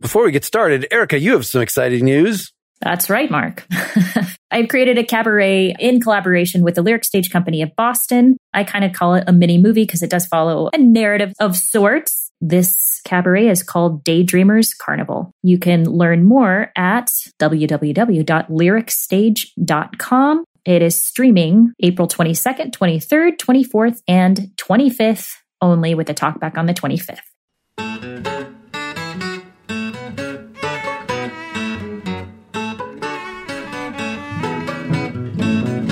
Before we get started, Erica, you have some exciting news. That's right, Mark. I've created a cabaret in collaboration with the Lyric Stage Company of Boston. I kind of call it a mini movie because it does follow a narrative of sorts. This cabaret is called Daydreamers Carnival. You can learn more at www.lyricstage.com. It is streaming April 22nd, 23rd, 24th, and 25th only with a talkback on the 25th.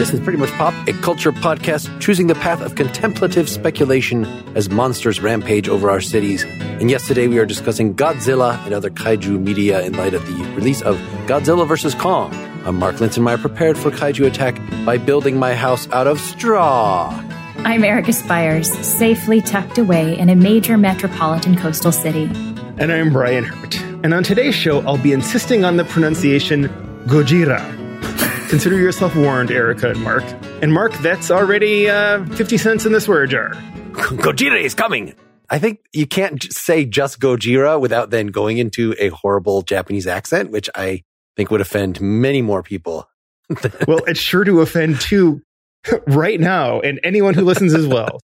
This is Pretty Much Pop, a culture podcast choosing the path of contemplative speculation as monsters rampage over our cities. And yes, today we are discussing Godzilla and other kaiju media in light of the release of Godzilla vs. Kong. I'm Mark Linsenmayer, prepared for kaiju attack by building my house out of straw. I'm Erica Spyres, safely tucked away in a major metropolitan coastal city. And I'm Brian Hirt. And on today's show, I'll be insisting on the pronunciation Gojira. Consider yourself warned, Erica and Mark. And Mark, that's already uh, 50 cents in the swear jar. Gojira is coming. I think you can't say just Gojira without then going into a horrible Japanese accent, which I think would offend many more people. well, it's sure to offend too right now and anyone who listens as well.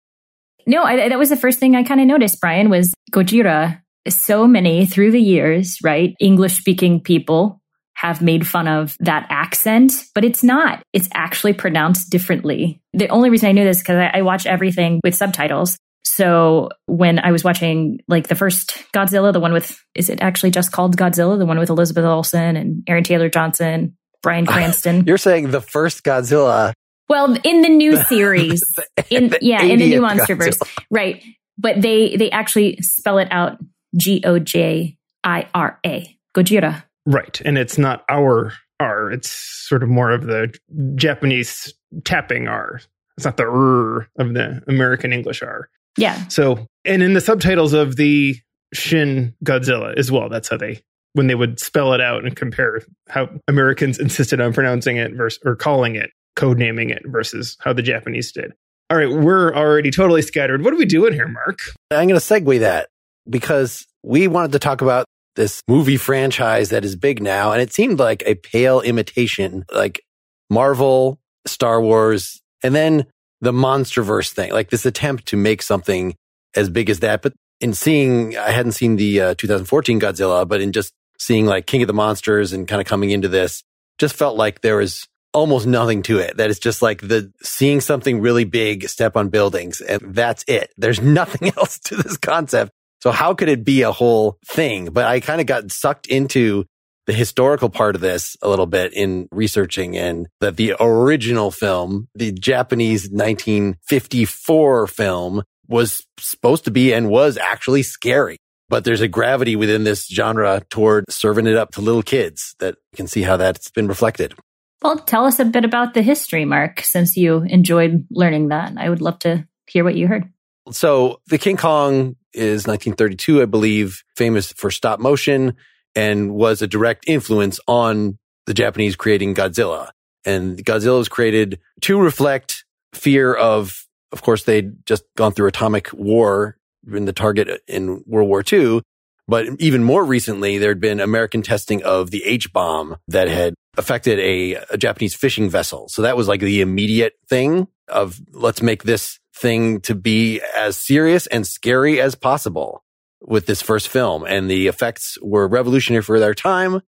No, I, that was the first thing I kind of noticed, Brian, was Gojira. So many through the years, right? English speaking people have made fun of that accent, but it's not. It's actually pronounced differently. The only reason I knew this because I, I watch everything with subtitles. So when I was watching like the first Godzilla, the one with, is it actually just called Godzilla? The one with Elizabeth Olsen and Aaron Taylor Johnson, Brian Cranston. You're saying the first Godzilla. Well, in the new series, the, in the yeah, in the new 80th MonsterVerse, Godzilla. right? But they they actually spell it out G O J I R A, Gojira. Right. And it's not our R, it's sort of more of the Japanese tapping R. It's not the R of the American English R. Yeah, So, and in the subtitles of the Shin Godzilla as well, that's how they, when they would spell it out and compare how Americans insisted on pronouncing it versus, or calling it, code naming it versus how the Japanese did. All right, we're already totally scattered. What are we doing here, Mark? I'm going to segue that because we wanted to talk about this movie franchise that is big now. And it seemed like a pale imitation, like Marvel, Star Wars, and then the Monsterverse thing, like this attempt to make something as big as that. But in seeing, I hadn't seen the uh, 2014 Godzilla, but in just seeing like King of the Monsters and kind of coming into this, just felt like there was almost nothing to it. That it's just like the seeing something really big step on buildings and that's it. There's nothing else to this concept. So how could it be a whole thing? But I kind of got sucked into the historical part of this a little bit in researching and that the original film, the Japanese 1954 film was supposed to be and was actually scary. But there's a gravity within this genre toward serving it up to little kids that can see how that's been reflected. Well, tell us a bit about the history, Mark, since you enjoyed learning that. I would love to hear what you heard. So the King Kong is 1932, I believe, famous for stop motion and was a direct influence on the Japanese creating Godzilla. And Godzilla was created to reflect fear of, of course, they'd just gone through atomic war in the target in World War II. But even more recently, there'd been American testing of the H bomb that had affected a, a Japanese fishing vessel. So that was like the immediate thing of let's make this thing to be as serious and scary as possible with this first film. And the effects were revolutionary for their time,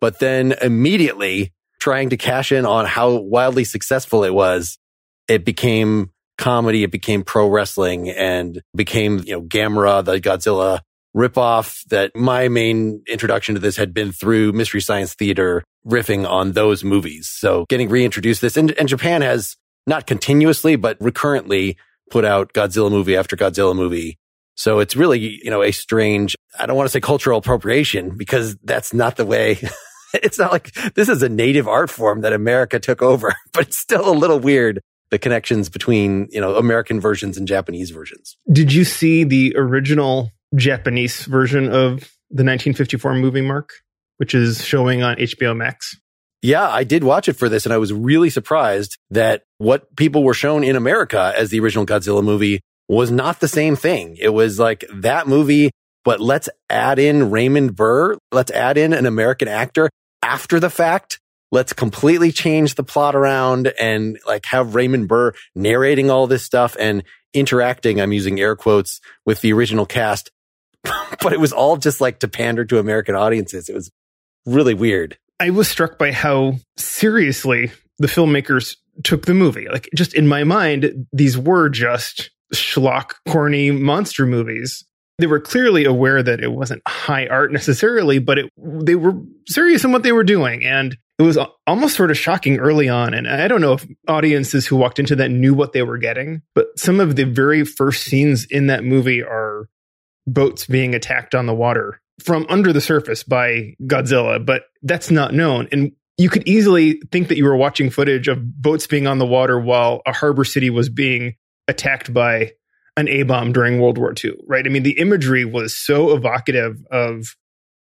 but then immediately trying to cash in on how wildly successful it was, it became comedy. It became pro wrestling and became, you know, Gamera, the Godzilla ripoff that my main introduction to this had been through Mystery Science Theater riffing on those movies. So getting reintroduced this and, and Japan has not continuously, but recurrently put out Godzilla movie after Godzilla movie. So it's really, you know, a strange, I don't want to say cultural appropriation because that's not the way. it's not like this is a native art form that America took over, but it's still a little weird. The connections between, you know, American versions and Japanese versions. Did you see the original Japanese version of the 1954 movie, Mark, which is showing on HBO Max? Yeah, I did watch it for this and I was really surprised that what people were shown in America as the original Godzilla movie was not the same thing. It was like that movie, but let's add in Raymond Burr. Let's add in an American actor after the fact. Let's completely change the plot around and like have Raymond Burr narrating all this stuff and interacting. I'm using air quotes with the original cast, but it was all just like to pander to American audiences. It was really weird. I was struck by how seriously the filmmakers took the movie. Like just in my mind, these were just schlock, corny monster movies. They were clearly aware that it wasn't high art necessarily, but it, they were serious in what they were doing. And it was almost sort of shocking early on. And I don't know if audiences who walked into that knew what they were getting, but some of the very first scenes in that movie are boats being attacked on the water from under the surface by Godzilla, but that's not known. And you could easily think that you were watching footage of boats being on the water while a harbor city was being attacked by an A bomb during World War II, right? I mean, the imagery was so evocative of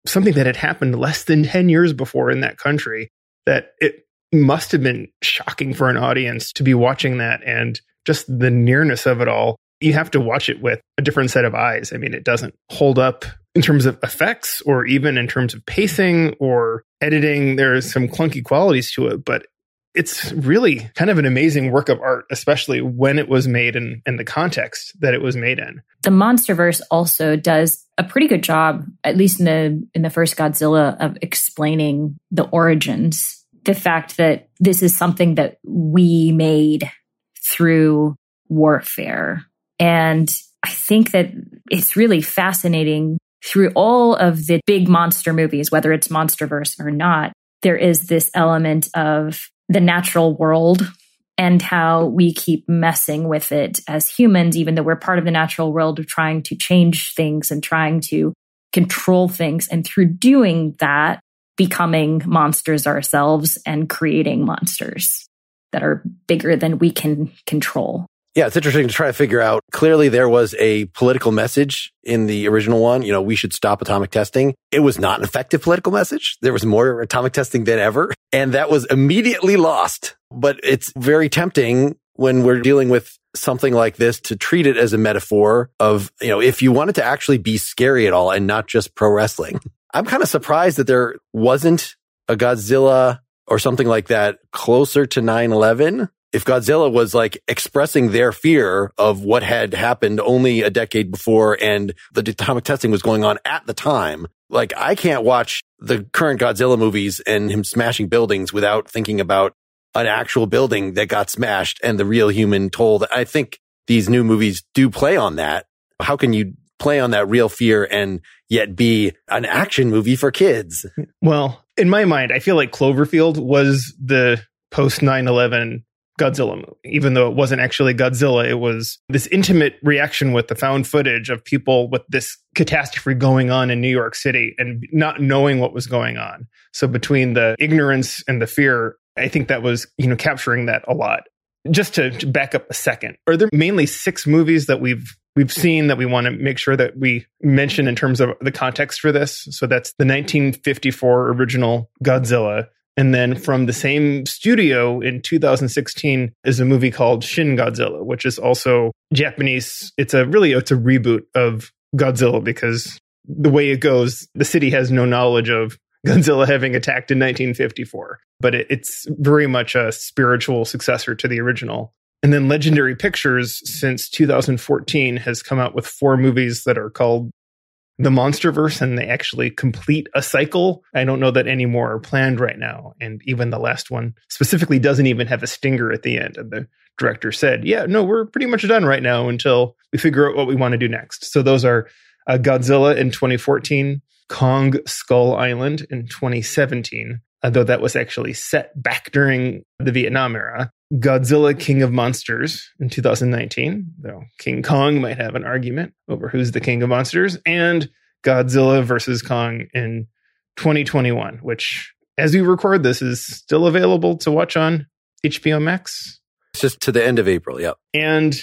something that had happened less than 10 years before in that country that it must have been shocking for an audience to be watching that and just the nearness of it all. You have to watch it with a different set of eyes. I mean, it doesn't hold up in terms of effects or even in terms of pacing or editing. There are some clunky qualities to it, but it's really kind of an amazing work of art, especially when it was made and in, the context that it was made in. The MonsterVerse also does a pretty good job, at least in the in the first Godzilla, of explaining the origins. The fact that this is something that we made through warfare. And I think that it's really fascinating through all of the big monster movies, whether it's MonsterVerse or not, there is this element of the natural world and how we keep messing with it as humans, even though we're part of the natural world of trying to change things and trying to control things. And through doing that, becoming monsters ourselves and creating monsters that are bigger than we can control. Yeah, it's interesting to try to figure out. Clearly, there was a political message in the original one. You know, we should stop atomic testing. It was not an effective political message. There was more atomic testing than ever. And that was immediately lost. But it's very tempting when we're dealing with something like this to treat it as a metaphor of, you know, if you wanted to actually be scary at all and not just pro wrestling. I'm kind of surprised that there wasn't a Godzilla or something like that closer to 9 11 if Godzilla was like expressing their fear of what had happened only a decade before and the atomic testing was going on at the time, like I can't watch the current Godzilla movies and him smashing buildings without thinking about an actual building that got smashed and the real human toll. I think these new movies do play on that. How can you play on that real fear and yet be an action movie for kids? Well, in my mind, I feel like Cloverfield was the post 9 11 Godzilla movie, even though it wasn't actually Godzilla. It was this intimate reaction with the found footage of people with this catastrophe going on in New York City and not knowing what was going on. So between the ignorance and the fear, I think that was, you know, capturing that a lot. Just to, to back up a second, are there mainly six movies that we've we've seen that we want to make sure that we mention in terms of the context for this. So that's the 1954 original Godzilla, and then from the same studio in 2016 is a movie called Shin Godzilla, which is also Japanese. It's a really, it's a reboot of Godzilla because the way it goes, the city has no knowledge of Godzilla having attacked in 1954, but it, it's very much a spiritual successor to the original. And then Legendary Pictures, since 2014, has come out with four movies that are called the MonsterVerse and they actually complete a cycle. I don't know that any more are planned right now. And even the last one specifically doesn't even have a stinger at the end. And the director said, yeah, no, we're pretty much done right now until we figure out what we want to do next. So those are uh, Godzilla in 2014, Kong Skull Island in 2017, though that was actually set back during the Vietnam era. Godzilla King of Monsters in 2019, though King Kong might have an argument over who's the king of monsters, and Godzilla versus Kong in 2021, which, as we record this, is still available to watch on HBO Max. It's just to the end of April. Yep. And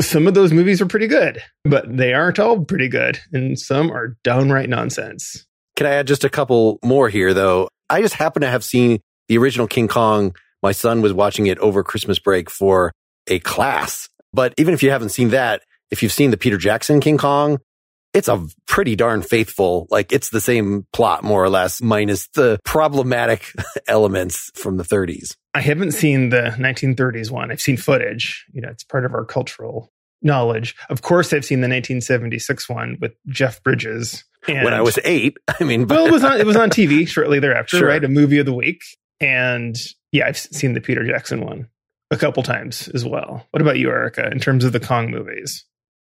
some of those movies are pretty good, but they aren't all pretty good, and some are downright nonsense. Can I add just a couple more here, though? I just happen to have seen the original King Kong. My son was watching it over Christmas break for a class. But even if you haven't seen that, if you've seen the Peter Jackson King Kong, it's a pretty darn faithful, like it's the same plot more or less, minus the problematic elements from the 30s. I haven't seen the 1930s one. I've seen footage. You know, it's part of our cultural knowledge. Of course, I've seen the 1976 one with Jeff Bridges. And, when I was eight, I mean, well, it was on it was on TV shortly thereafter, sure. right? A movie of the week, and yeah, I've seen the Peter Jackson one a couple times as well. What about you, Erica? In terms of the Kong movies,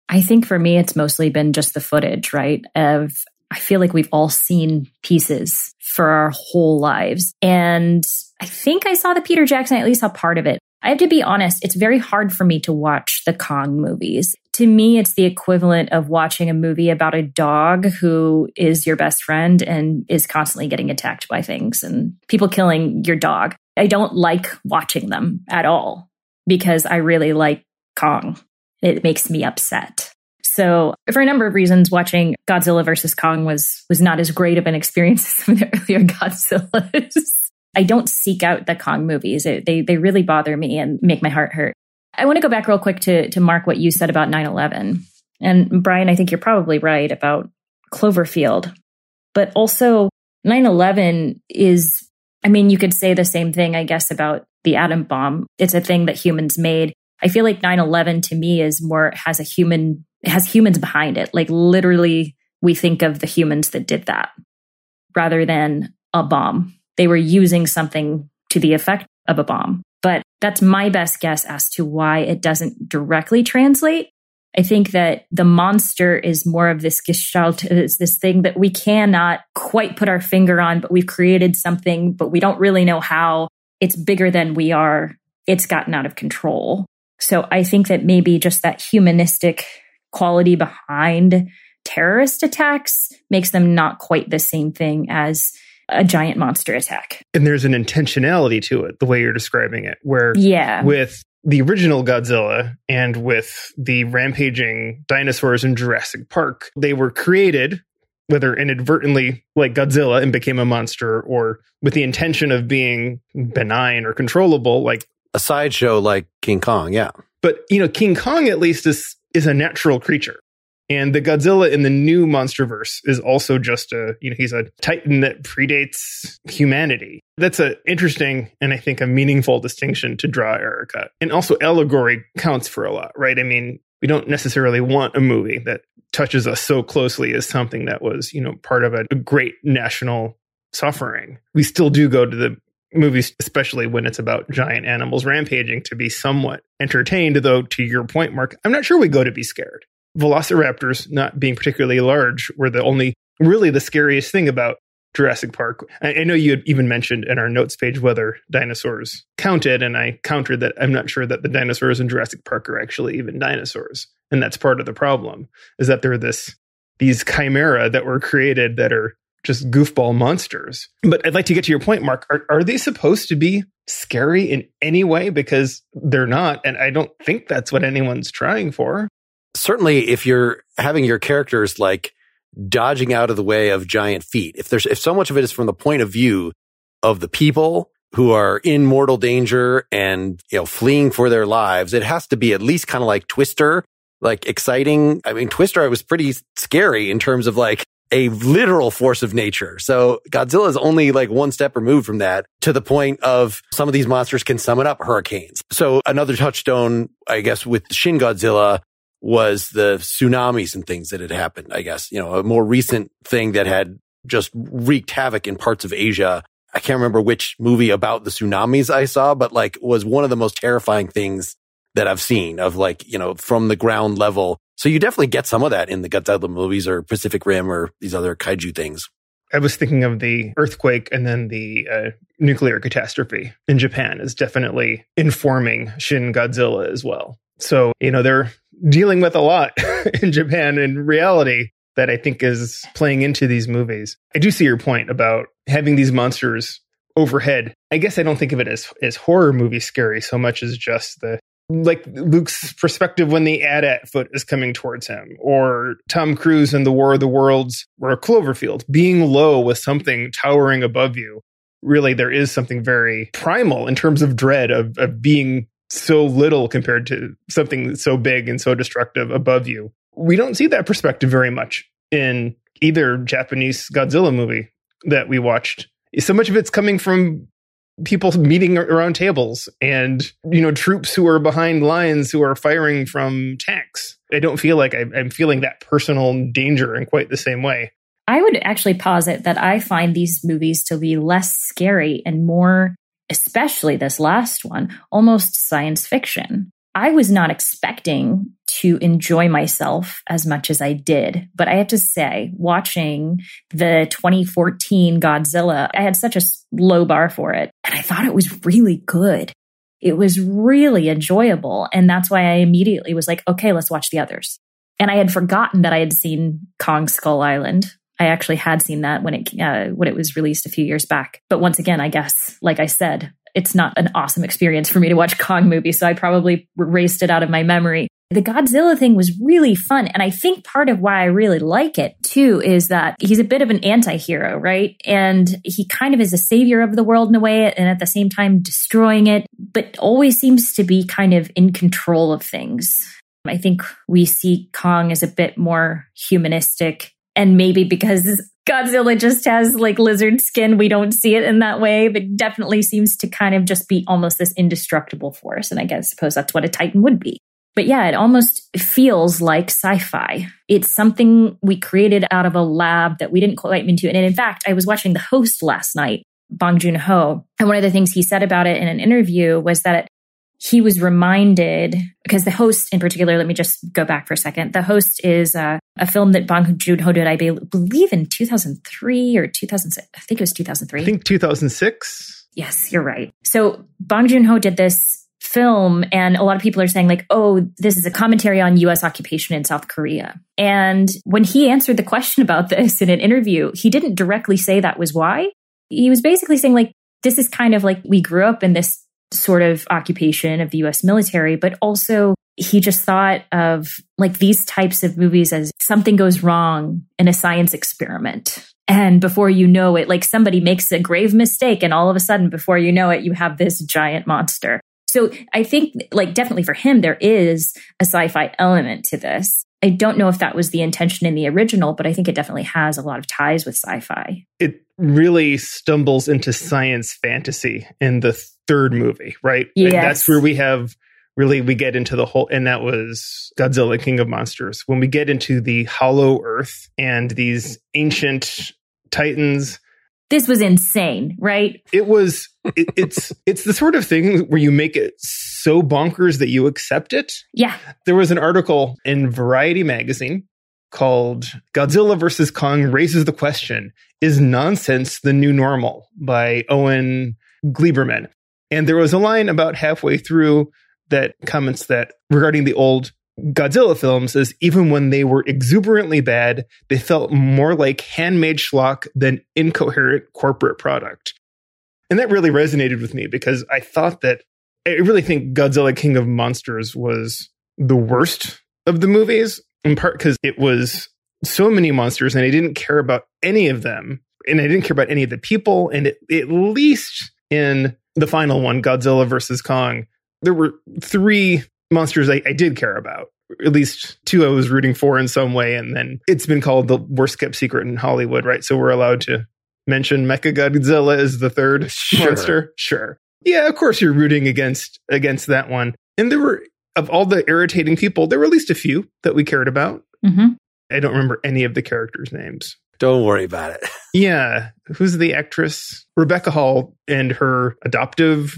I think for me, it's mostly been just the footage, right? Of I feel like we've all seen pieces for our whole lives. And I think I saw the Peter Jackson, I at least saw part of it. I have to be honest, it's very hard for me to watch the Kong movies. To me, it's the equivalent of watching a movie about a dog who is your best friend and is constantly getting attacked by things and people killing your dog. I don't like watching them at all because I really like Kong. It makes me upset. So for a number of reasons, watching Godzilla versus Kong was was not as great of an experience as some of the earlier Godzillas. I don't seek out the Kong movies. they they really bother me and make my heart hurt. I want to go back real quick to to mark what you said about 9/11. And Brian, I think you're probably right about Cloverfield. But also 9/11 is I mean, you could say the same thing I guess about the atom bomb. It's a thing that humans made. I feel like 9/11 to me is more has a human has humans behind it. Like literally we think of the humans that did that rather than a bomb they were using something to the effect of a bomb. But that's my best guess as to why it doesn't directly translate. I think that the monster is more of this gestalt, it's this thing that we cannot quite put our finger on, but we've created something, but we don't really know how. It's bigger than we are. It's gotten out of control. So I think that maybe just that humanistic quality behind terrorist attacks makes them not quite the same thing as a giant monster attack. And there's an intentionality to it, the way you're describing it, where yeah. with the original Godzilla and with the rampaging dinosaurs in Jurassic Park, they were created whether inadvertently like Godzilla and became a monster or with the intention of being benign or controllable like a sideshow like King Kong, yeah. But you know, King Kong at least is is a natural creature. And the Godzilla in the new MonsterVerse is also just a, you know, he's a titan that predates humanity. That's an interesting and I think a meaningful distinction to draw, Erica. And also allegory counts for a lot, right? I mean, we don't necessarily want a movie that touches us so closely as something that was, you know, part of a, a great national suffering. We still do go to the movies, especially when it's about giant animals rampaging, to be somewhat entertained. Though, to your point, Mark, I'm not sure we go to be scared velociraptors not being particularly large were the only really the scariest thing about Jurassic Park. I, I, know you had even mentioned in our notes page whether dinosaurs counted, and I countered that I'm not sure that the dinosaurs in Jurassic Park are actually even dinosaurs, and that's part of the problem is that they're this these chimera that were created that are just goofball monsters. But I'd like to get to your point, Mark. Are, are they supposed to be scary in any way? Because they're not, and I don't think that's what anyone's trying for certainly if you're having your characters like dodging out of the way of giant feet, if there's, if so much of it is from the point of view of the people who are in mortal danger and, you know, fleeing for their lives, it has to be at least kind of like Twister, like exciting. I mean, Twister was pretty scary in terms of like a literal force of nature. So Godzilla is only like one step removed from that to the point of some of these monsters can summon up hurricanes. So another touchstone, I guess, with Shin Godzilla was the tsunamis and things that had happened. I guess, you know, a more recent thing that had just wreaked havoc in parts of Asia. I can't remember which movie about the tsunamis I saw, but like was one of the most terrifying things that I've seen of like, you know, from the ground level. So you definitely get some of that in the Godzilla movies or Pacific Rim or these other kaiju things. I was thinking of the earthquake and then the uh, nuclear catastrophe in Japan is definitely informing Shin Godzilla as well. So, you know, they're dealing with a lot in Japan in reality that I think is playing into these movies. I do see your point about having these monsters overhead. I guess I don't think of it as as horror movie scary so much as just the like Luke's perspective when the AT-AT foot is coming towards him, or Tom Cruise in the War of the Worlds or Cloverfield, being low with something towering above you. Really, there is something very primal in terms of dread of, of being so little compared to something so big and so destructive above you. We don't see that perspective very much in either Japanese Godzilla movie that we watched. So much of it's coming from people meeting around tables and you know troops who are behind lines who are firing from tanks i don't feel like i'm feeling that personal danger in quite the same way i would actually posit that i find these movies to be less scary and more especially this last one almost science fiction I was not expecting to enjoy myself as much as I did. But I have to say, watching the 2014 Godzilla, I had such a low bar for it. And I thought it was really good. It was really enjoyable. And that's why I immediately was like, okay, let's watch the others. And I had forgotten that I had seen Kong Skull Island. I actually had seen that when it uh, when it was released a few years back. But once again, I guess, like I said, it's not an awesome experience for me to watch Kong movie, so I probably erased it out of my memory. The Godzilla thing was really fun. And I think part of why I really like it too is that he's a bit of an anti hero, right? And he kind of is a savior of the world in a way, and at the same time destroying it, but always seems to be kind of in control of things. I think we see Kong as a bit more humanistic. And maybe because Godzilla just has like lizard skin. We don't see it in that way, but definitely seems to kind of just be almost this indestructible force. And I guess suppose that's what a Titan would be. But yeah, it almost feels like sci-fi. It's something we created out of a lab that we didn't quite into. And in fact, I was watching The Host last night, Bong Joon-ho, and one of the things he said about it in an interview was that he was reminded because the host in particular let me just go back for a second. The host is uh, a film that bong joon-ho did i believe in 2003 or 2006 i think it was 2003 i think 2006 yes you're right. So bong joon-ho did this film and a lot of people are saying like oh this is a commentary on us occupation in south korea. And when he answered the question about this in an interview he didn't directly say that was why. He was basically saying like this is kind of like we grew up in this sort of occupation of the US military, but also he just thought of like these types of movies as something goes wrong in a science experiment. And before you know it, like somebody makes a grave mistake, and all of a sudden, before you know it, you have this giant monster. So I think, like, definitely for him, there is a sci fi element to this. I don't know if that was the intention in the original, but I think it definitely has a lot of ties with sci fi. It really stumbles into science fantasy in the third movie, right? Yes. And that's where we have really we get into the whole and that was Godzilla King of Monsters. When we get into the hollow earth and these ancient titans this was insane, right? It was it, it's it's the sort of thing where you make it so bonkers that you accept it. Yeah. There was an article in Variety magazine called Godzilla versus Kong raises the question, is nonsense the new normal by Owen Gleiberman. And there was a line about halfway through that comments that regarding the old Godzilla films is even when they were exuberantly bad, they felt more like handmade schlock than incoherent corporate product. And that really resonated with me because I thought that I really think Godzilla King of Monsters was the worst of the movies, in part because it was so many monsters and I didn't care about any of them. And I didn't care about any of the people. And it, at least in the final one, Godzilla versus Kong, there were three monsters I, I, did care about. At least two I was rooting for in some way. And then it's been called the worst kept secret in Hollywood, right? So we're allowed to mention Mecha Godzilla as the third sure. monster. Sure. Yeah, of course you're rooting against against that one. And there were of all the irritating people, there were at least a few that we cared about. Mm-hmm. I don't remember any of the characters' names. Don't worry about it. yeah. Who's the actress? Rebecca Hall and her adoptive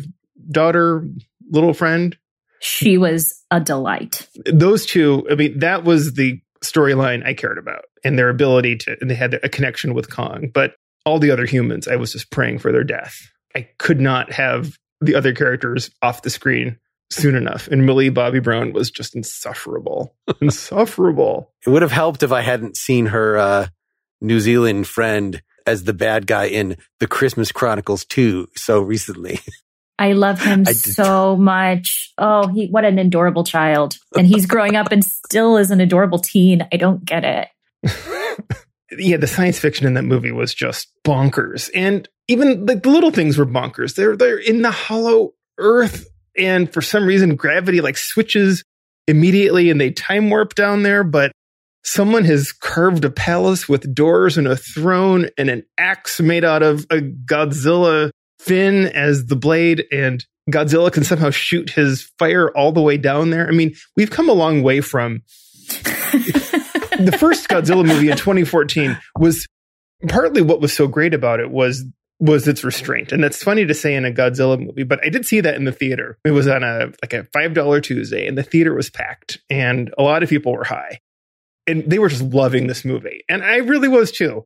daughter, little friend. She was a delight. Those two, I mean, that was the storyline I cared about and their ability to, and they had a connection with Kong. But all the other humans, I was just praying for their death. I could not have the other characters off the screen soon enough. And Millie Bobby Brown was just insufferable. insufferable. It would have helped if I hadn't seen her uh, New Zealand friend as the bad guy in The Christmas Chronicles 2 so recently. I love him I so much. Oh, he what an adorable child. And he's growing up and still is an adorable teen. I don't get it. yeah, the science fiction in that movie was just bonkers. And even like the little things were bonkers. They're they're in the hollow earth and for some reason gravity like switches immediately and they time warp down there, but someone has carved a palace with doors and a throne and an axe made out of a Godzilla fin as the blade and Godzilla can somehow shoot his fire all the way down there. I mean, we've come a long way from the first Godzilla movie in 2014 was partly what was so great about it was was its restraint. And that's funny to say in a Godzilla movie, but I did see that in the theater. It was on a like a $5 Tuesday and the theater was packed and a lot of people were high. And they were just loving this movie. And I really was too.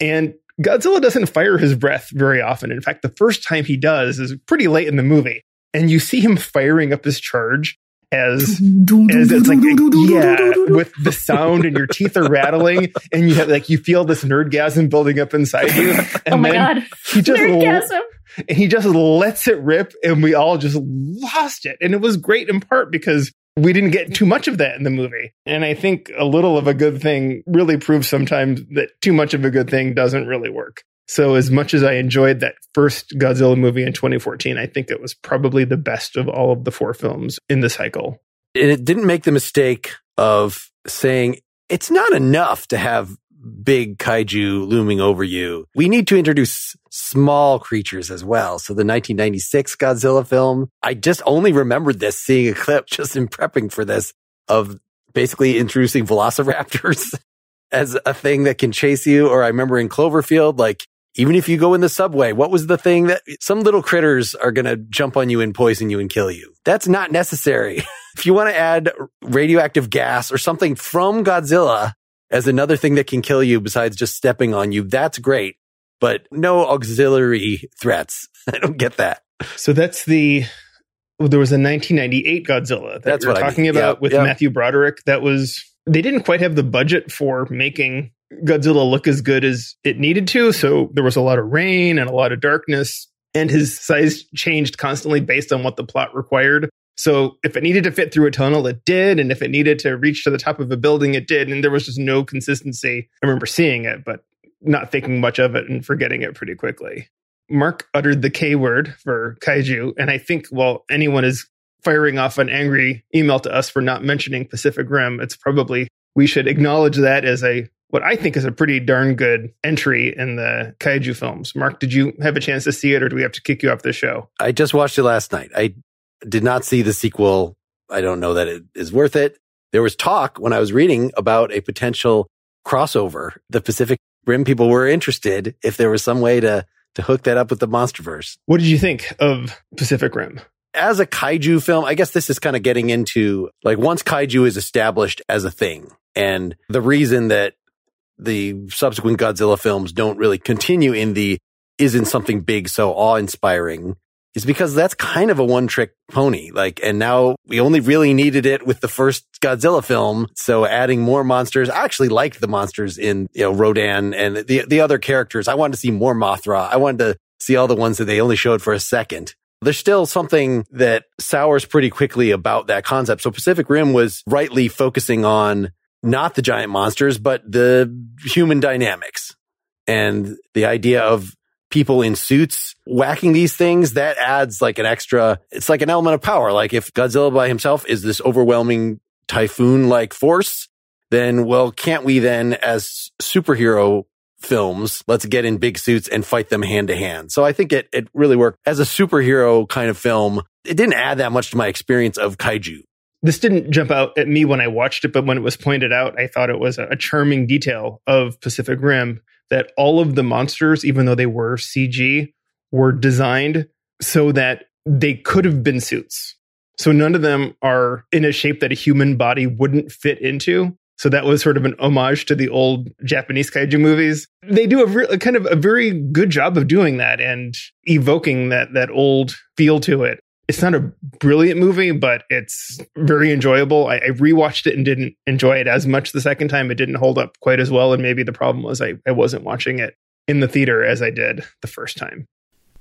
And Godzilla doesn't fire his breath very often. In fact, the first time he does is pretty late in the movie. And you see him firing up his charge as as it's like yeah with the sound and your teeth are rattling and you have like you feel this nerdgasm building up inside you and oh my then God. he just nerdgasm. and he just lets it rip and we all just lost it and it was great in part because we didn't get too much of that in the movie and i think a little of a good thing really proves sometimes that too much of a good thing doesn't really work so as much as I enjoyed that first Godzilla movie in 2014, I think it was probably the best of all of the four films in the cycle. It didn't make the mistake of saying it's not enough to have big kaiju looming over you. We need to introduce small creatures as well. So the 1996 Godzilla film, I just only remembered this seeing a clip just in prepping for this of basically introducing velociraptors as a thing that can chase you. Or I remember in Cloverfield, like even if you go in the subway, what was the thing that some little critters are going to jump on you and poison you and kill you? That's not necessary. if you want to add radioactive gas or something from Godzilla as another thing that can kill you besides just stepping on you, that's great. But no auxiliary threats. I don't get that. So that's the well, there was a 1998 Godzilla that that's you're talking I mean. about yep, with yep. Matthew Broderick. That was they didn't quite have the budget for making Godzilla look as good as it needed to. So there was a lot of rain and a lot of darkness, and his size changed constantly based on what the plot required. So if it needed to fit through a tunnel, it did. And if it needed to reach to the top of a building, it did. And there was just no consistency. I remember seeing it, but not thinking much of it and forgetting it pretty quickly. Mark uttered the K word for kaiju. And I think while anyone is firing off an angry email to us for not mentioning Pacific Rim, it's probably we should acknowledge that as a what I think is a pretty darn good entry in the kaiju films. Mark, did you have a chance to see it or do we have to kick you off the show? I just watched it last night. I did not see the sequel. I don't know that it is worth it. There was talk when I was reading about a potential crossover. The Pacific Rim people were interested if there was some way to to hook that up with the MonsterVerse. What did you think of Pacific Rim? As a kaiju film, I guess this is kind of getting into like once kaiju is established as a thing and the reason that the subsequent Godzilla films don't really continue in the isn't something big so awe inspiring is because that's kind of a one trick pony. Like, and now we only really needed it with the first Godzilla film. So adding more monsters, I actually liked the monsters in, you know, Rodan and the, the other characters. I wanted to see more Mothra. I wanted to see all the ones that they only showed for a second. There's still something that sours pretty quickly about that concept. So Pacific Rim was rightly focusing on not the giant monsters, but the human dynamics and the idea of people in suits whacking these things that adds like an extra, it's like an element of power. Like if Godzilla by himself is this overwhelming typhoon like force, then well, can't we then as superhero films, let's get in big suits and fight them hand to hand. So I think it, it really worked as a superhero kind of film. It didn't add that much to my experience of kaiju this didn't jump out at me when I watched it, but when it was pointed out, I thought it was a, charming detail of Pacific Rim that all of the monsters, even though they were CG, were designed so that they could have been suits. So none of them are in a shape that a human body wouldn't fit into. So that was sort of an homage to the old Japanese kaiju movies. They do a, re- a kind of a very good job of doing that and evoking that that old feel to it. It's not a brilliant movie, but it's very enjoyable. I, I rewatched it and didn't enjoy it as much the second time. It didn't hold up quite as well, and maybe the problem was I, I wasn't watching it in the theater as I did the first time.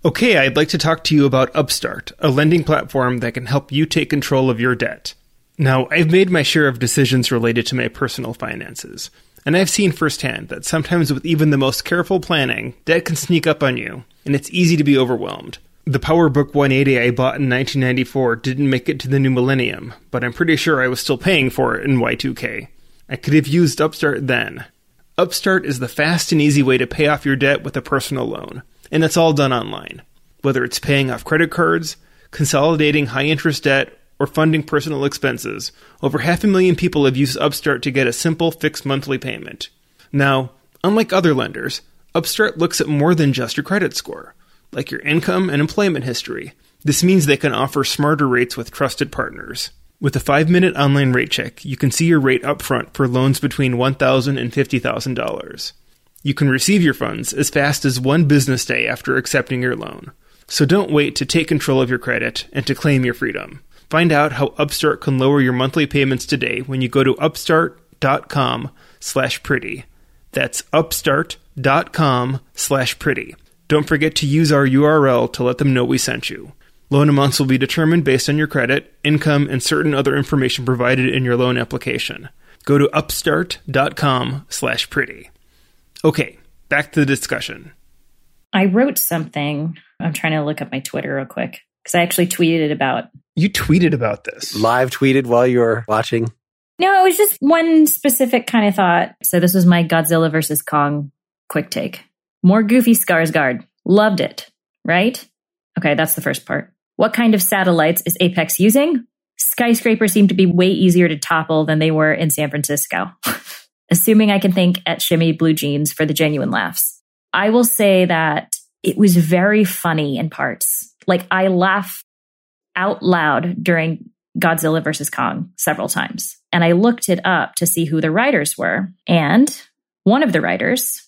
Okay, I'd like to talk to you about Upstart, a lending platform that can help you take control of your debt. Now, I've made my share of decisions related to my personal finances, and I've seen firsthand that sometimes with even the most careful planning, debt can sneak up on you, and it's easy to be overwhelmed. The PowerBook 180 I bought in 1994 didn't make it to the new millennium, but I'm pretty sure I was still paying for it in Y2K. I could have used Upstart then. Upstart is the fast and easy way to pay off your debt with a personal loan, and it's all done online. Whether it's paying off credit cards, consolidating high interest debt, or funding personal expenses, over half a million people have used Upstart to get a simple fixed monthly payment. Now, unlike other lenders, Upstart looks at more than just your credit score, like your income and employment history. This means they can offer smarter rates with trusted partners. With a five minute online rate check, you can see your rate upfront for loans between $1,000 and $50,000. You can receive your funds as fast as one business day after accepting your loan. So don't wait to take control of your credit and to claim your freedom. Find out how Upstart can lower your monthly payments today when you go to upstart.com slash pretty. That's upstart.com slash pretty. Don't forget to use our URL to let them know we sent you. Loan amounts will be determined based on your credit, income, and certain other information provided in your loan application. Go to upstart.com slash pretty. Okay, back to the discussion. I wrote something. I'm trying to look up my Twitter real quick because I actually tweeted about. You tweeted about this. Live tweeted while you were watching. No, it was just one specific kind of thought. So this was my Godzilla versus Kong quick take. More goofy Skarsgård. Loved it. Right? Okay, that's the first part. What kind of satellites is Apex using? Skyscrapers seem to be way easier to topple than they were in San Francisco. Assuming I can think at Shimmy Blue Jeans for the genuine laughs. I will say that it was very funny in parts. Like I laugh out loud during Godzilla versus Kong several times. And I looked it up to see who the writers were. And one of the writers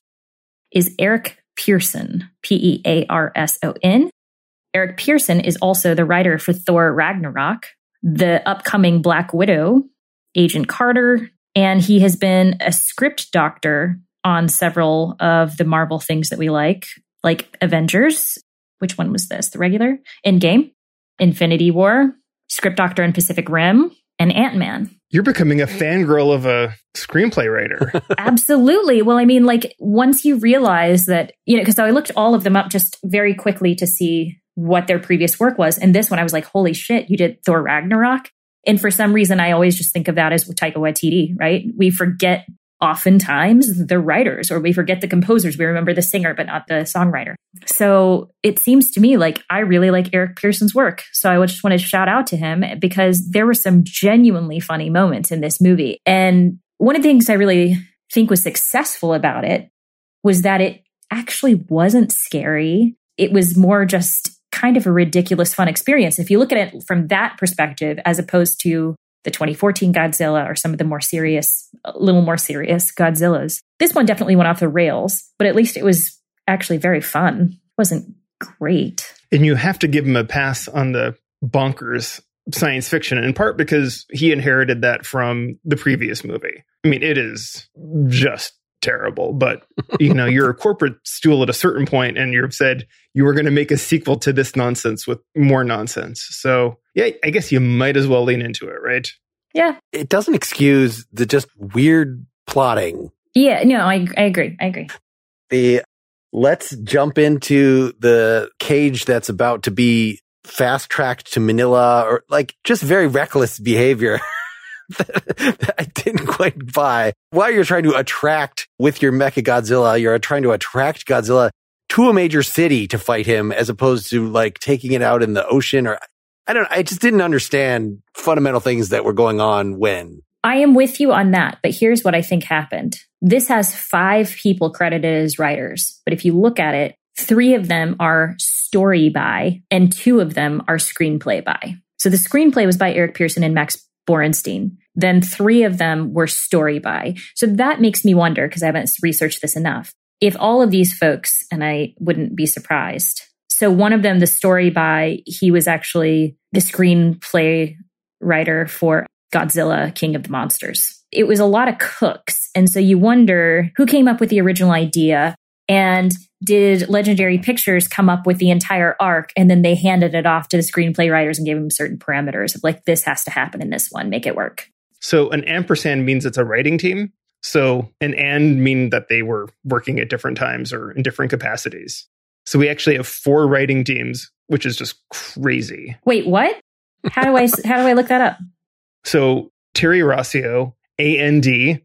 is Eric Pearson, P E A R S O N. Eric Pearson is also the writer for Thor Ragnarok, the upcoming Black Widow, Agent Carter, and he has been a script doctor on several of the Marvel things that we like, like Avengers, which one was this? The regular? Endgame, Infinity War, Script Doctor and Pacific Rim, and Ant Man. You're becoming a fangirl of a screenplay writer. Absolutely. Well, I mean, like once you realize that, you know, because I looked all of them up just very quickly to see what their previous work was. And this one, I was like, holy shit, you did Thor Ragnarok. And for some reason, I always just think of that as Taika Waititi, right? We forget oftentimes the writers or we forget the composers. We remember the singer, but not the songwriter. So it seems to me like I really like Eric Pearson's work. So I just want to shout out to him because there were some genuinely funny moments in this movie. And one of the things I really think was successful about it was that it actually wasn't scary. It was more just kind of a ridiculous fun experience. If you look at it from that perspective, as opposed to the 2014 Godzilla or some of the more serious, a little more serious Godzillas. This one definitely went off the rails, but at least it was actually very fun. It wasn't great. And you have to give him a pass on the bonkers science fiction, in part because he inherited that from the previous movie. I mean, it is just terrible, but you know, you're a corporate stool at a certain point and you've said you were going to make a sequel to this nonsense with more nonsense. So, yeah, I guess you might as well lean into it, right? Yeah. It doesn't excuse the just weird plotting. Yeah, no, I, I agree. I agree. The let's jump into the cage that's about to be fast tracked to Manila or like just very reckless behavior. that I didn't quite buy. While you're trying to attract with your Mecha Godzilla, you're trying to attract Godzilla to a major city to fight him as opposed to like taking it out in the ocean or I don't I just didn't understand fundamental things that were going on when. I am with you on that, but here's what I think happened. This has five people credited as writers, but if you look at it, three of them are story by and two of them are screenplay by. So the screenplay was by Eric Pearson and Max Borenstein. Then three of them were story by. So that makes me wonder, because I haven't researched this enough, if all of these folks, and I wouldn't be surprised. So one of them, the story by, he was actually the screenplay writer for Godzilla, King of the Monsters. It was a lot of cooks. And so you wonder who came up with the original idea and did Legendary Pictures come up with the entire arc and then they handed it off to the screenplay writers and gave them certain parameters of like, this has to happen in this one, make it work. So an ampersand means it's a writing team. So an and mean that they were working at different times or in different capacities. So we actually have four writing teams, which is just crazy. Wait, what? How do I how do I look that up? So Terry Rossio, A N D,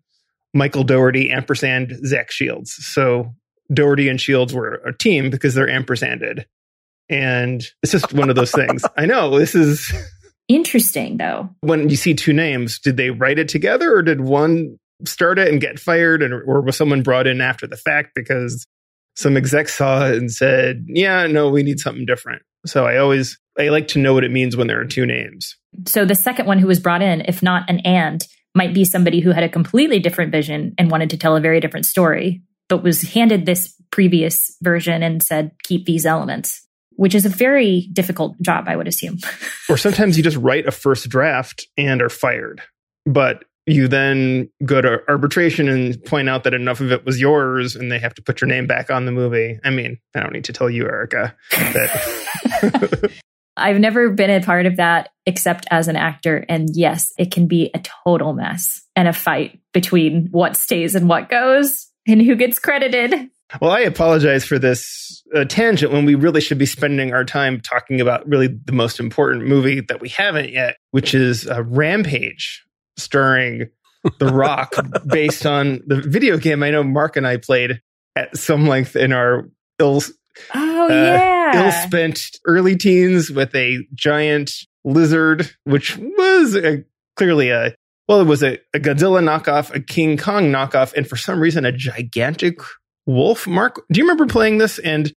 Michael Dougherty, ampersand Zach Shields. So Dougherty and Shields were a team because they're ampersanded. And it's just one of those things. I know this is interesting though. When you see two names, did they write it together or did one start it and get fired and or was someone brought in after the fact because some exec saw it and said, "Yeah, no, we need something different." So I always I like to know what it means when there are two names. So the second one who was brought in, if not an and, might be somebody who had a completely different vision and wanted to tell a very different story, but was handed this previous version and said, keep these elements, which is a very difficult job, I would assume. or sometimes you just write a first draft and are fired. But you then go to arbitration and point out that enough of it was yours and they have to put your name back on the movie. I mean, I don't need to tell you, Erica, that I've never been a part of that except as an actor. And yes, it can be a total mess and a fight between what stays and what goes and who gets credited. Well, I apologize for this uh, tangent when we really should be spending our time talking about really the most important movie that we haven't yet, which is uh, Rampage, starring The Rock, based on the video game I know Mark and I played at some length in our ill Oh uh, yeah, ill spent early teens with a giant lizard, which was a, clearly a well, it was a, a Godzilla knockoff, a King Kong knockoff, and for some reason a gigantic wolf. Mark, do you remember playing this? And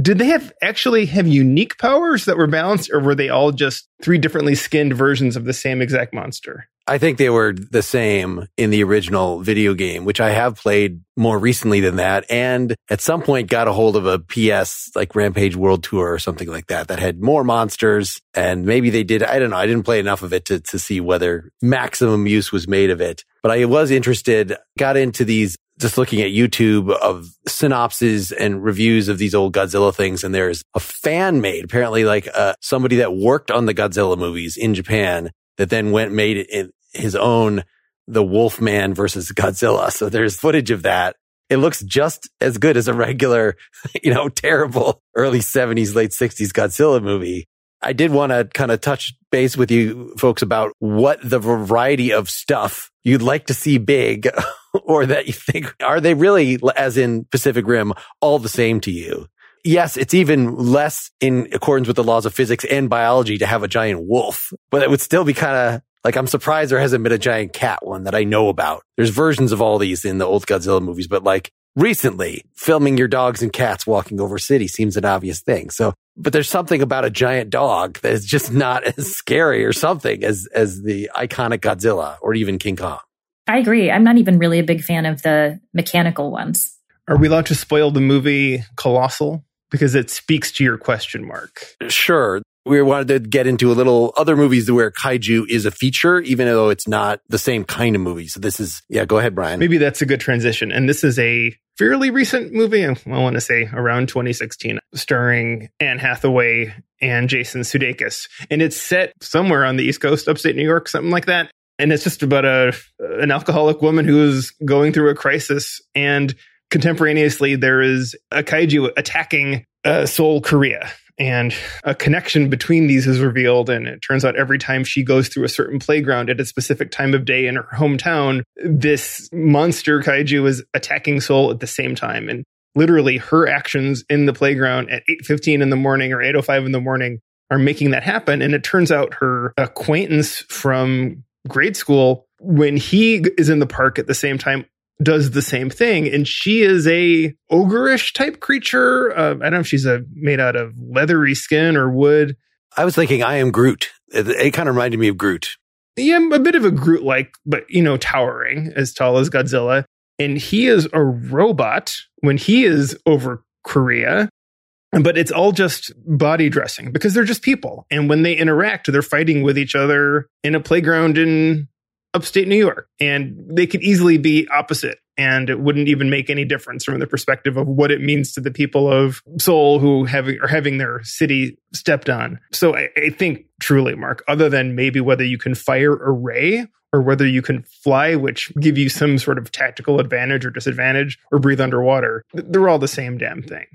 did they have actually have unique powers that were balanced, or were they all just three differently skinned versions of the same exact monster? I think they were the same in the original video game, which I have played more recently than that. And at some point got a hold of a PS like Rampage World Tour or something like that, that had more monsters. And maybe they did. I don't know. I didn't play enough of it to, to see whether maximum use was made of it, but I was interested, got into these just looking at YouTube of synopses and reviews of these old Godzilla things. And there's a fan made, apparently like uh, somebody that worked on the Godzilla movies in Japan that then went made his own the Wolfman versus Godzilla. So there's footage of that. It looks just as good as a regular, you know, terrible early 70s, late 60s Godzilla movie. I did want to kind of touch base with you folks about what the variety of stuff you'd like to see big or that you think are they really, as in Pacific Rim, all the same to you? Yes, it's even less in accordance with the laws of physics and biology to have a giant wolf, but it would still be kind of like I'm surprised there hasn't been a giant cat one that I know about. There's versions of all these in the old Godzilla movies, but like recently filming your dogs and cats walking over city seems an obvious thing. So, but there's something about a giant dog that is just not as scary or something as, as the iconic Godzilla or even King Kong. I agree. I'm not even really a big fan of the mechanical ones. Are we allowed to spoil the movie Colossal? Because it speaks to your question mark. Sure we wanted to get into a little other movies where kaiju is a feature, even though it's not the same kind of movie. So this is, yeah, go ahead, Brian. Maybe that's a good transition. And this is a fairly recent movie. I want to say around 2016, starring Anne Hathaway and Jason Sudeikis. And it's set somewhere on the East Coast, upstate New York, something like that. And it's just about a, an alcoholic woman who is going through a crisis and contemporaneously there is a kaiju attacking uh, Seoul, Korea and a connection between these is revealed. And it turns out every time she goes through a certain playground at a specific time of day in her hometown, this monster kaiju is attacking Seoul at the same time. And literally her actions in the playground at 8.15 in the morning or 8.05 in the morning are making that happen. And it turns out her acquaintance from grade school, when he is in the park at the same time, does the same thing and she is a ogreish type creature uh, i don't know if she's a made out of leathery skin or wood i was thinking i am groot it, it kind of reminded me of groot yeah, a bit of a Groot like, but you know, towering as tall as Godzilla. And he is a robot when he is over Korea. But it's all just body dressing because they're just people. And when they interact, they're fighting with each other in a playground in upstate New York. And they could easily be opposite. And it wouldn't even make any difference from the perspective of what it means to the people of Seoul who have, are having their city stepped on. So I, I think truly, Mark, other than maybe whether you can fire a ray or whether you can fly, which give you some sort of tactical advantage or disadvantage, or breathe underwater, they're all the same damn thing.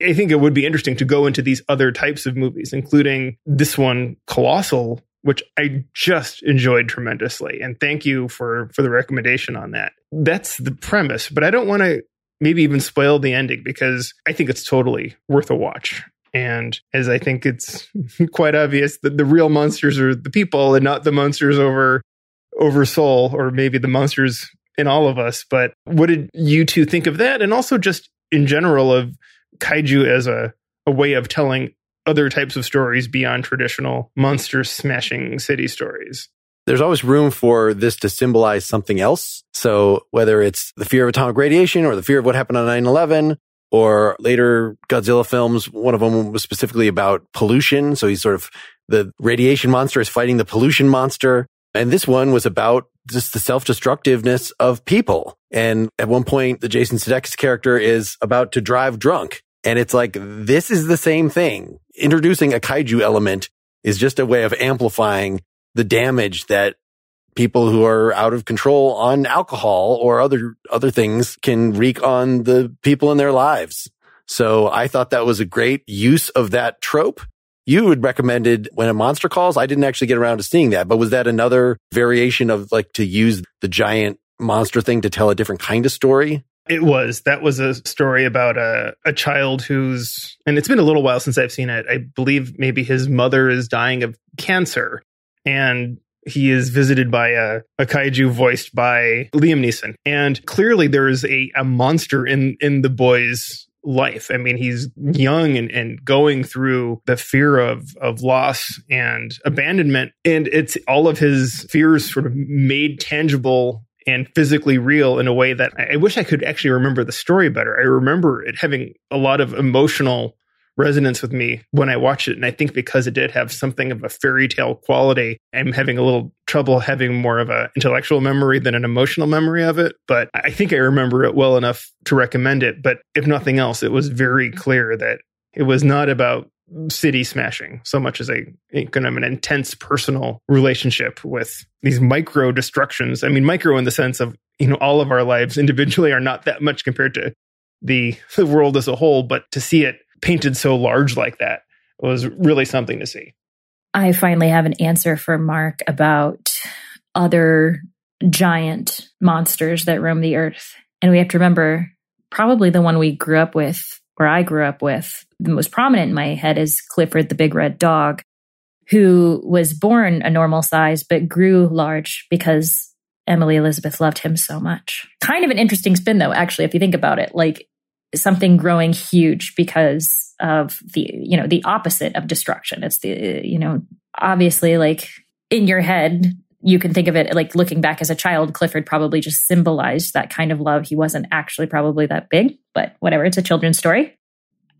I think it would be interesting to go into these other types of movies, including this one, Colossal, which I just enjoyed tremendously. And thank you for for the recommendation on that. That's the premise, but I don't want to maybe even spoil the ending because I think it's totally worth a watch. And as I think it's quite obvious that the real monsters are the people and not the monsters over over Seoul or maybe the monsters in all of us. But what did you two think of that? And also just in general of kaiju as a, a way of telling other types of stories beyond traditional monster smashing city stories. There's always room for this to symbolize something else. So whether it's the fear of atomic radiation or the fear of what happened on 9-11 or later Godzilla films, one of them was specifically about pollution. So he's sort of the radiation monster is fighting the pollution monster. And this one was about just the self-destructiveness of people. And at one point, the Jason Sudeikis character is about to drive drunk. And it's like, this is the same thing. Introducing a kaiju element is just a way of amplifying the damage that people who are out of control on alcohol or other, other things can wreak on the people in their lives. So I thought that was a great use of that trope you had recommended when a monster calls. I didn't actually get around to seeing that, but was that another variation of like to use the giant monster thing to tell a different kind of story? It was. That was a story about a, a child who's, and it's been a little while since I've seen it. I believe maybe his mother is dying of cancer and he is visited by a, a kaiju voiced by Liam Neeson. And clearly there is a, a monster in, in the boy's life. I mean, he's young and, and going through the fear of, of loss and abandonment. And it's all of his fears sort of made tangible and physically real in a way that I wish I could actually remember the story better. I remember it having a lot of emotional resonance with me when I watched it. And I think because it did have something of a fairy tale quality, I'm having a little trouble having more of an intellectual memory than an emotional memory of it. But I think I remember it well enough to recommend it. But if nothing else, it was very clear that it was not about city smashing so much as a, kind of an intense personal relationship with these micro destructions. I mean, micro in the sense of, you know, all of our lives individually are not that much compared to the, the world as a whole, but to see it painted so large like that was really something to see. I finally have an answer for Mark about other giant monsters that roam the earth. And we have to remember probably the one we grew up with, or I grew up with, the most prominent in my head is Clifford the Big Red Dog, who was born a normal size but grew large because Emily Elizabeth loved him so much. Kind of an interesting spin, though, actually, if you think about it. Like, something growing huge because of the you know the opposite of destruction it's the you know obviously like in your head you can think of it like looking back as a child clifford probably just symbolized that kind of love. He wasn't actually probably that big but whatever it's a children's story.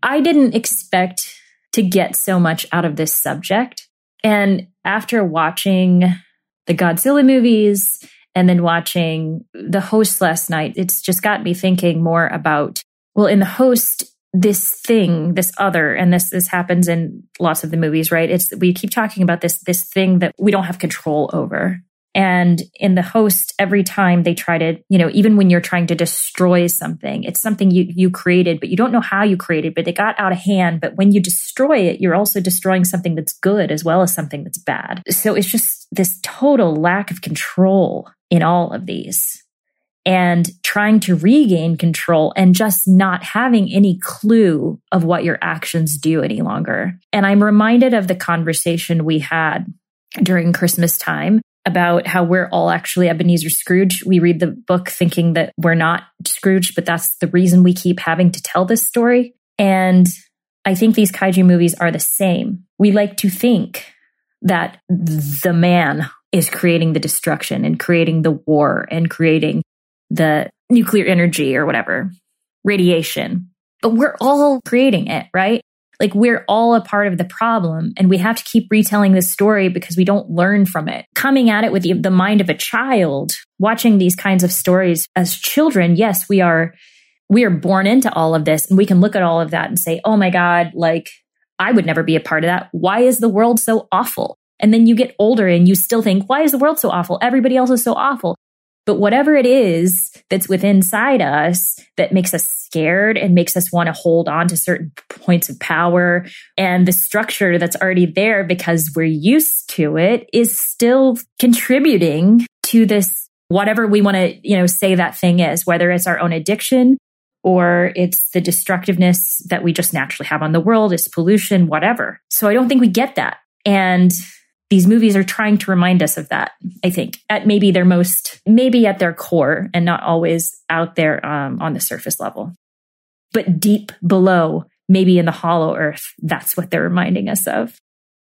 I didn't expect to get so much out of this subject. And after watching the godzilla movies and then watching the host last night it's just got me thinking more about well, in the host, this thing, this other, and this this happens in lots of the movies, right? It's we keep talking about this this thing that we don't have control over. And in the host, every time they try to, you know, even when you're trying to destroy something, it's something you you created, but you don't know how you created, but it got out of hand. But when you destroy it, you're also destroying something that's good as well as something that's bad. So it's just this total lack of control in all of these and trying to regain control and just not having any clue of what your actions do any longer. And I'm reminded of the conversation we had during Christmas time about how we're all actually Ebenezer Scrooge. We read the book thinking that we're not Scrooge, but that's the reason we keep having to tell this story. And I think these kaiju movies are the same. We like to think that the man is creating the destruction and creating the war and creating the nuclear energy or whatever, radiation. But we're all creating it, right? Like we're all a part of the problem and we have to keep retelling this story because we don't learn from it. Coming at it with the, the mind of a child, watching these kinds of stories as children, yes, we are we are born into all of this and we can look at all of that and say, "Oh my god, like I would never be a part of that. Why is the world so awful?" And then you get older and you still think, "Why is the world so awful? Everybody else is so awful." But whatever it is that's within inside us that makes us scared and makes us want to hold on to certain points of power and the structure that's already there because we're used to it is still contributing to this whatever we want to, you know, say that thing is, whether it's our own addiction or it's the destructiveness that we just naturally have on the world, is pollution, whatever. So I don't think we get that. And these movies are trying to remind us of that i think at maybe their most maybe at their core and not always out there um, on the surface level. But deep below maybe in the hollow earth that's what they're reminding us of.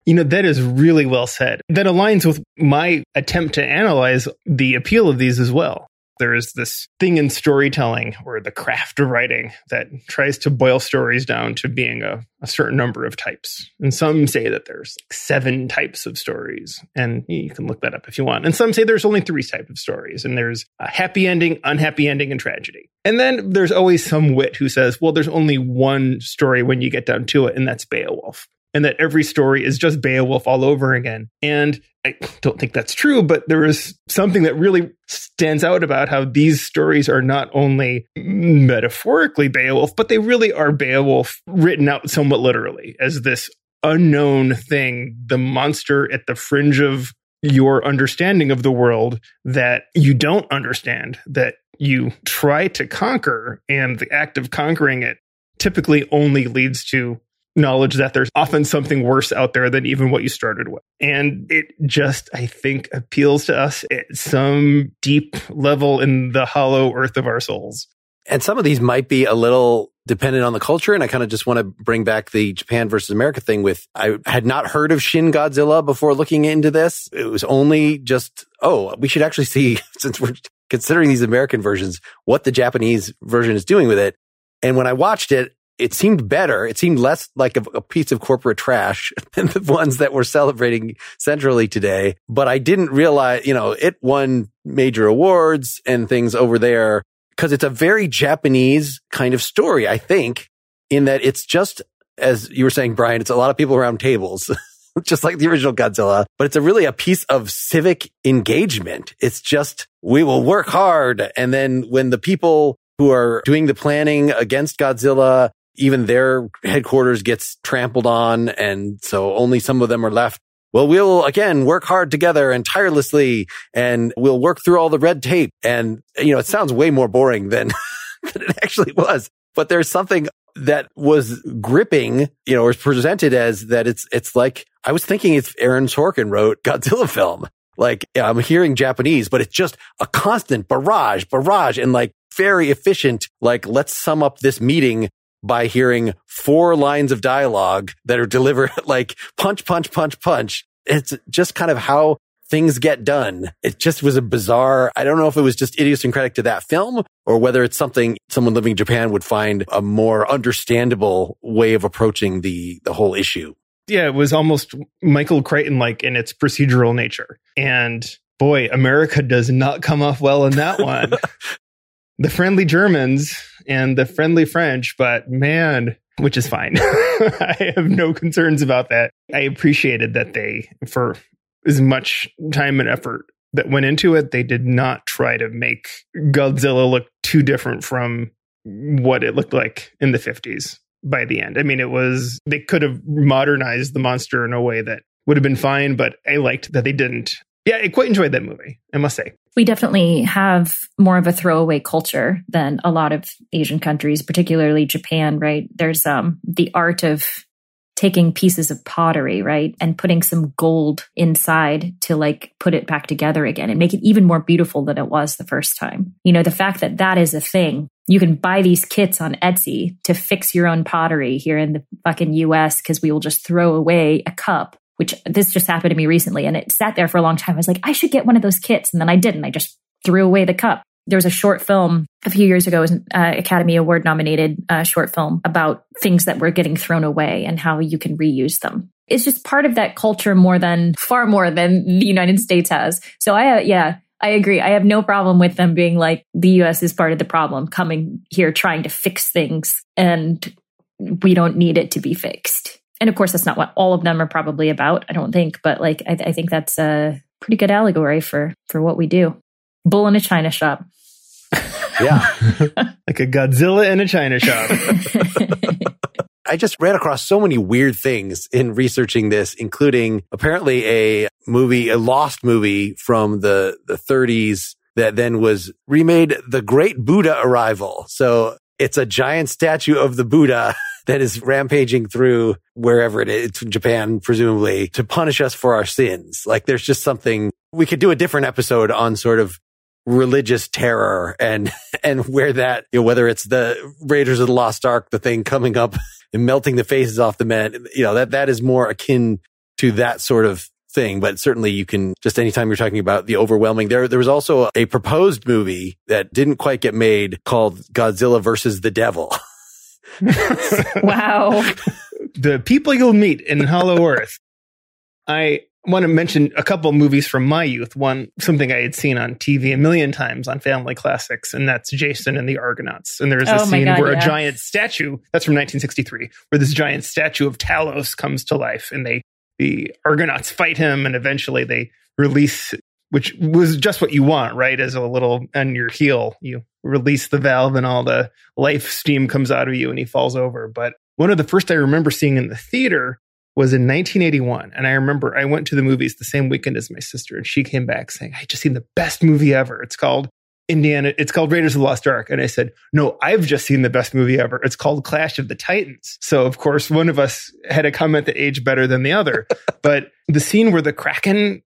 You know, that is really well said. That aligns with my attempt to analyze the appeal of these as well there is this thing in storytelling or the craft of writing that tries to boil stories down to being a, a certain number of types. And some say that there's like seven types of stories. And you can look that up if you want. And some say there's only three types of stories. And there's a happy ending, unhappy ending, and tragedy. And then there's always some wit who says, well, there's only one story when you get down to it, and that's Beowulf and that every story is just Beowulf all over again. And I don't think that's true, but there is something that really stands out about how these stories are not only metaphorically Beowulf, but they really are Beowulf written out somewhat literally as this unknown thing, the monster at the fringe of your understanding of the world that you don't understand, that you try to conquer, and the act of conquering it typically only leads to knowledge that there's often something worse out there than even what you started with. And it just, I think, appeals to us at some deep level in the hollow earth of our souls. And some of these might be a little dependent on the culture. And I kind of just want to bring back the Japan versus America thing with, I had not heard of Shin Godzilla before looking into this. It was only just, oh, we should actually see, since we're considering these American versions, what the Japanese version is doing with it. And when I watched it, it seemed better. It seemed less like a, a, piece of corporate trash than the ones that we're celebrating centrally today. But I didn't realize, you know, it won major awards and things over there because it's a very Japanese kind of story, I think, in that it's just, as you were saying, Brian, it's a lot of people around tables. just like the original Godzilla, but it's a really a piece of civic engagement. It's just, we will work hard. And then when the people who are doing the planning against Godzilla even their headquarters gets trampled on. And so only some of them are left. Well, we'll again work hard together and tirelessly and we'll work through all the red tape. And, you know, it sounds way more boring than, than it actually was, but there's something that was gripping, you know, or presented as that it's, it's like, I was thinking if Aaron Sorkin wrote Godzilla film. Like I'm hearing Japanese, but it's just a constant barrage, barrage and like very efficient. Like let's sum up this meeting by hearing four lines of dialogue that are delivered like punch, punch, punch, punch. It's just kind of how things get done. It just was a bizarre. I don't know if it was just idiosyncratic to that film or whether it's something someone living in Japan would find a more understandable way of approaching the, the whole issue. Yeah, it was almost Michael Crichton like in its procedural nature. And boy, America does not come off well in that one. the friendly Germans and the friendly French, but man, which is fine. I have no concerns about that. I appreciated that they, for as much time and effort that went into it, they did not try to make Godzilla look too different from what it looked like in the 50s by the end. I mean, it was, they could have modernized the monster in a way that would have been fine, but I liked that they didn't. Yeah, I quite enjoyed that movie, I must say we definitely have more of a throwaway culture than a lot of Asian countries, particularly Japan, right? There's um, the art of taking pieces of pottery, right? And putting some gold inside to like put it back together again and make it even more beautiful than it was the first time. You know, the fact that that is a thing. You can buy these kits on Etsy to fix your own pottery here in the fucking US because we will just throw away a cup which this just happened to me recently and it sat there for a long time. I was like, I should get one of those kits. And then I didn't. I just threw away the cup. There was a short film a few years ago, was an uh, Academy Award nominated uh, short film about things that were getting thrown away and how you can reuse them. It's just part of that culture more than, far more than the United States has. So I, uh, yeah, I agree. I have no problem with them being like the US is part of the problem, coming here trying to fix things and we don't need it to be fixed. And of course, that's not what all of them are probably about. I don't think, but like, I, I think that's a pretty good allegory for, for what we do. Bull in a China shop. Yeah. like a Godzilla in a China shop. I just ran across so many weird things in researching this, including apparently a movie, a lost movie from the, the 30s that then was remade The Great Buddha Arrival. So it's a giant statue of the Buddha that is rampaging through wherever it is, Japan, presumably, to punish us for our sins. Like there's just something we could do a different episode on sort of religious terror and, and where that, you know, whether it's the Raiders of the Lost Ark, the thing coming up and melting the faces off the men, you know, that, that is more akin to that sort of thing, but certainly you can just anytime you're talking about the overwhelming there, there was also a proposed movie that didn't quite get made called Godzilla versus the devil. wow. the people you'll meet in Hollow Earth. I want to mention a couple movies from my youth. One, something I had seen on TV a million times on Family Classics, and that's Jason and the Argonauts. And there's a Oh scene God, where yeah. a giant statue, that's from 1963, where this giant statue of Talos comes to life and they, the Argonauts fight him and eventually they release, which was just what you want, right? As a little on your heel, you release the valve and all the life steam comes out of you and he falls over. But one of the first I remember seeing in the theater was in 1981. And I remember I went to the movies the same weekend as my sister, and she came back saying, I just seen the best movie ever. It's called Indiana, it's called Raiders of the Lost Ark. And I said, No, I've just seen the best movie ever. It's called Clash of the Titans. So, of course, one of us had a comment that aged better than the other. but the scene where the Kraken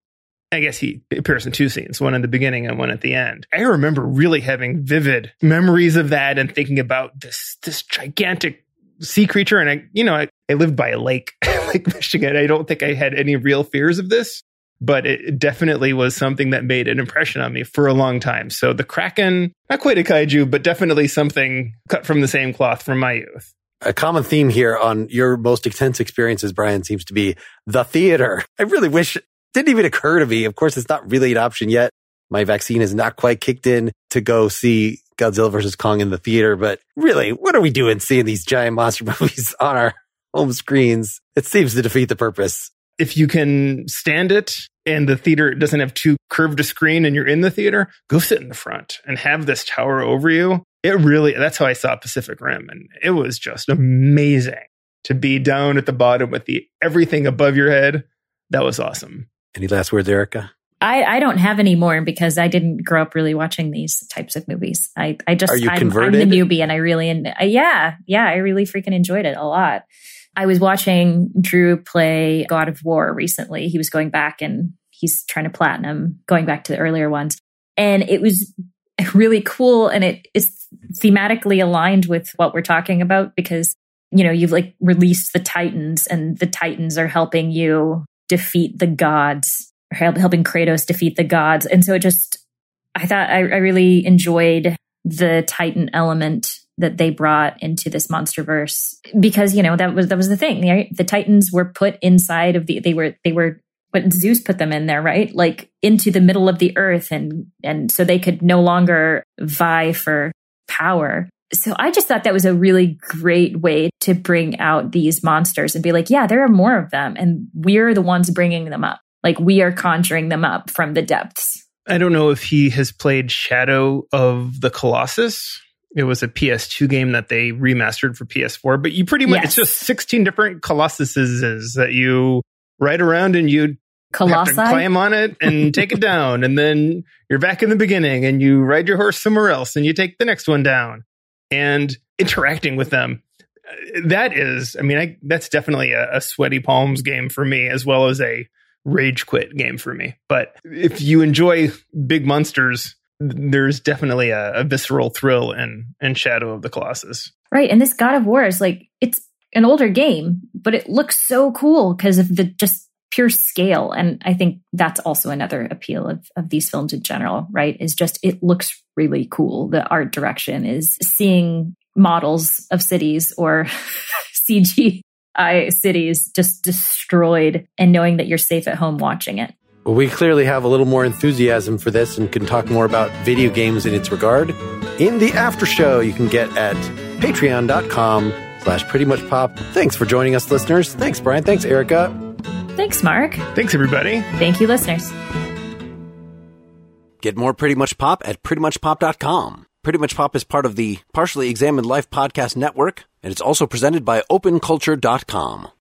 I guess he appears in two scenes, one in the beginning and one at the end. I remember really having vivid memories of that and thinking about this this gigantic sea creature. And I, you know, I, I lived by a lake, Lake Michigan. I don't think I had any real fears of this, but it definitely was something that made an impression on me for a long time. So the Kraken, not quite a kaiju, but definitely something cut from the same cloth from my youth. A common theme here on your most intense experiences, Brian, seems to be the theater. I really wish didn't even occur to me. Of course, it's not really an option yet. My vaccine is not quite kicked in to go see Godzilla versus Kong in the theater, but really, what are we doing seeing these giant monster movies on our home screens? It seems to defeat the purpose. If you can stand it and the theater doesn't have too curved a screen and you're in the theater, go sit in the front and have this tower over you. It really, that's how I saw Pacific Rim. And it was just amazing to be down at the bottom with the everything above your head. That was awesome. Any last words, Erica? I, I don't have any more because I didn't grow up really watching these types of movies. I, I just, Are you I'm, I'm the newbie and I really, en- uh, yeah, yeah, I really freaking enjoyed it a lot. I was watching Drew play God of War recently. He was going back and he's trying to platinum, going back to the earlier ones. And it was really cool. And it is thematically aligned with what we're talking about because, you know, you've like released the Titans and the Titans are helping you defeat the gods or help, helping Kratos defeat the gods. And so it just, I thought I, I really enjoyed the Titan element that they brought into this monster verse because you know that was that was the thing the titans were put inside of the they were they were but zeus put them in there right? Like into the middle of the earth and and so they could no longer vie for power so i just thought that was a really great way to bring out these monsters and be like yeah there are more of them. And we're the ones bringing them up. Like we are conjuring them up from the depths. I don't know if he has played Shadow of the Colossus. It was a PS2 game that they remastered for PS4, but you pretty much, it's just 16 different Colossuses that you ride around and you colossi? climb on it and take it down. And then you're back in the beginning and you ride your horse somewhere else and you take the next one down and interacting with them. That is, I mean, I, that's definitely a, a sweaty palms game for me, as well as a rage quit game for me. But if you enjoy big monsters, there's definitely a, a visceral thrill in, in Shadow of the Colossus. Right. And this God of War is like, it's an older game, but it looks so cool because of the just pure scale. And I think that's also another appeal of, of these films in general, right? Is just it looks really cool. The art direction is seeing models of cities or CGI cities just destroyed and knowing that you're safe at home watching it. Well, we clearly have a little more enthusiasm for this and can talk more about video games in its regard in the after show you can get at patreon.com slash pretty much pop. Thanks for joining us, listeners. Thanks, Brian. Thanks, Erica. Thanks, Mark. Thanks, everybody. Thank you, listeners. Get more Pretty Much Pop at prettymuchpop.com. Pretty Much Pop is part of the Partially Examined Life podcast network, and it's also presented by openculture.com.